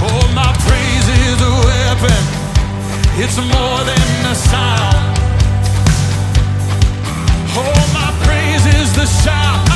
Oh, my praise is a weapon. It's more than a sound. Oh, my praise is the shout.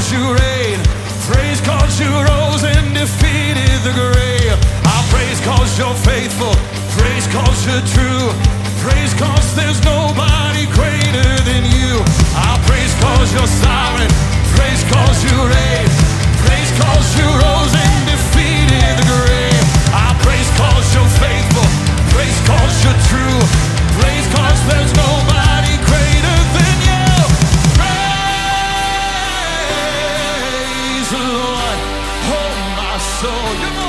cause you reign. Praise cause you rose and defeated the grave. I praise cause you're faithful. Praise cause you're true. Praise cause there's nobody greater than you. I praise cause you're sovereign. Praise cause you reign. So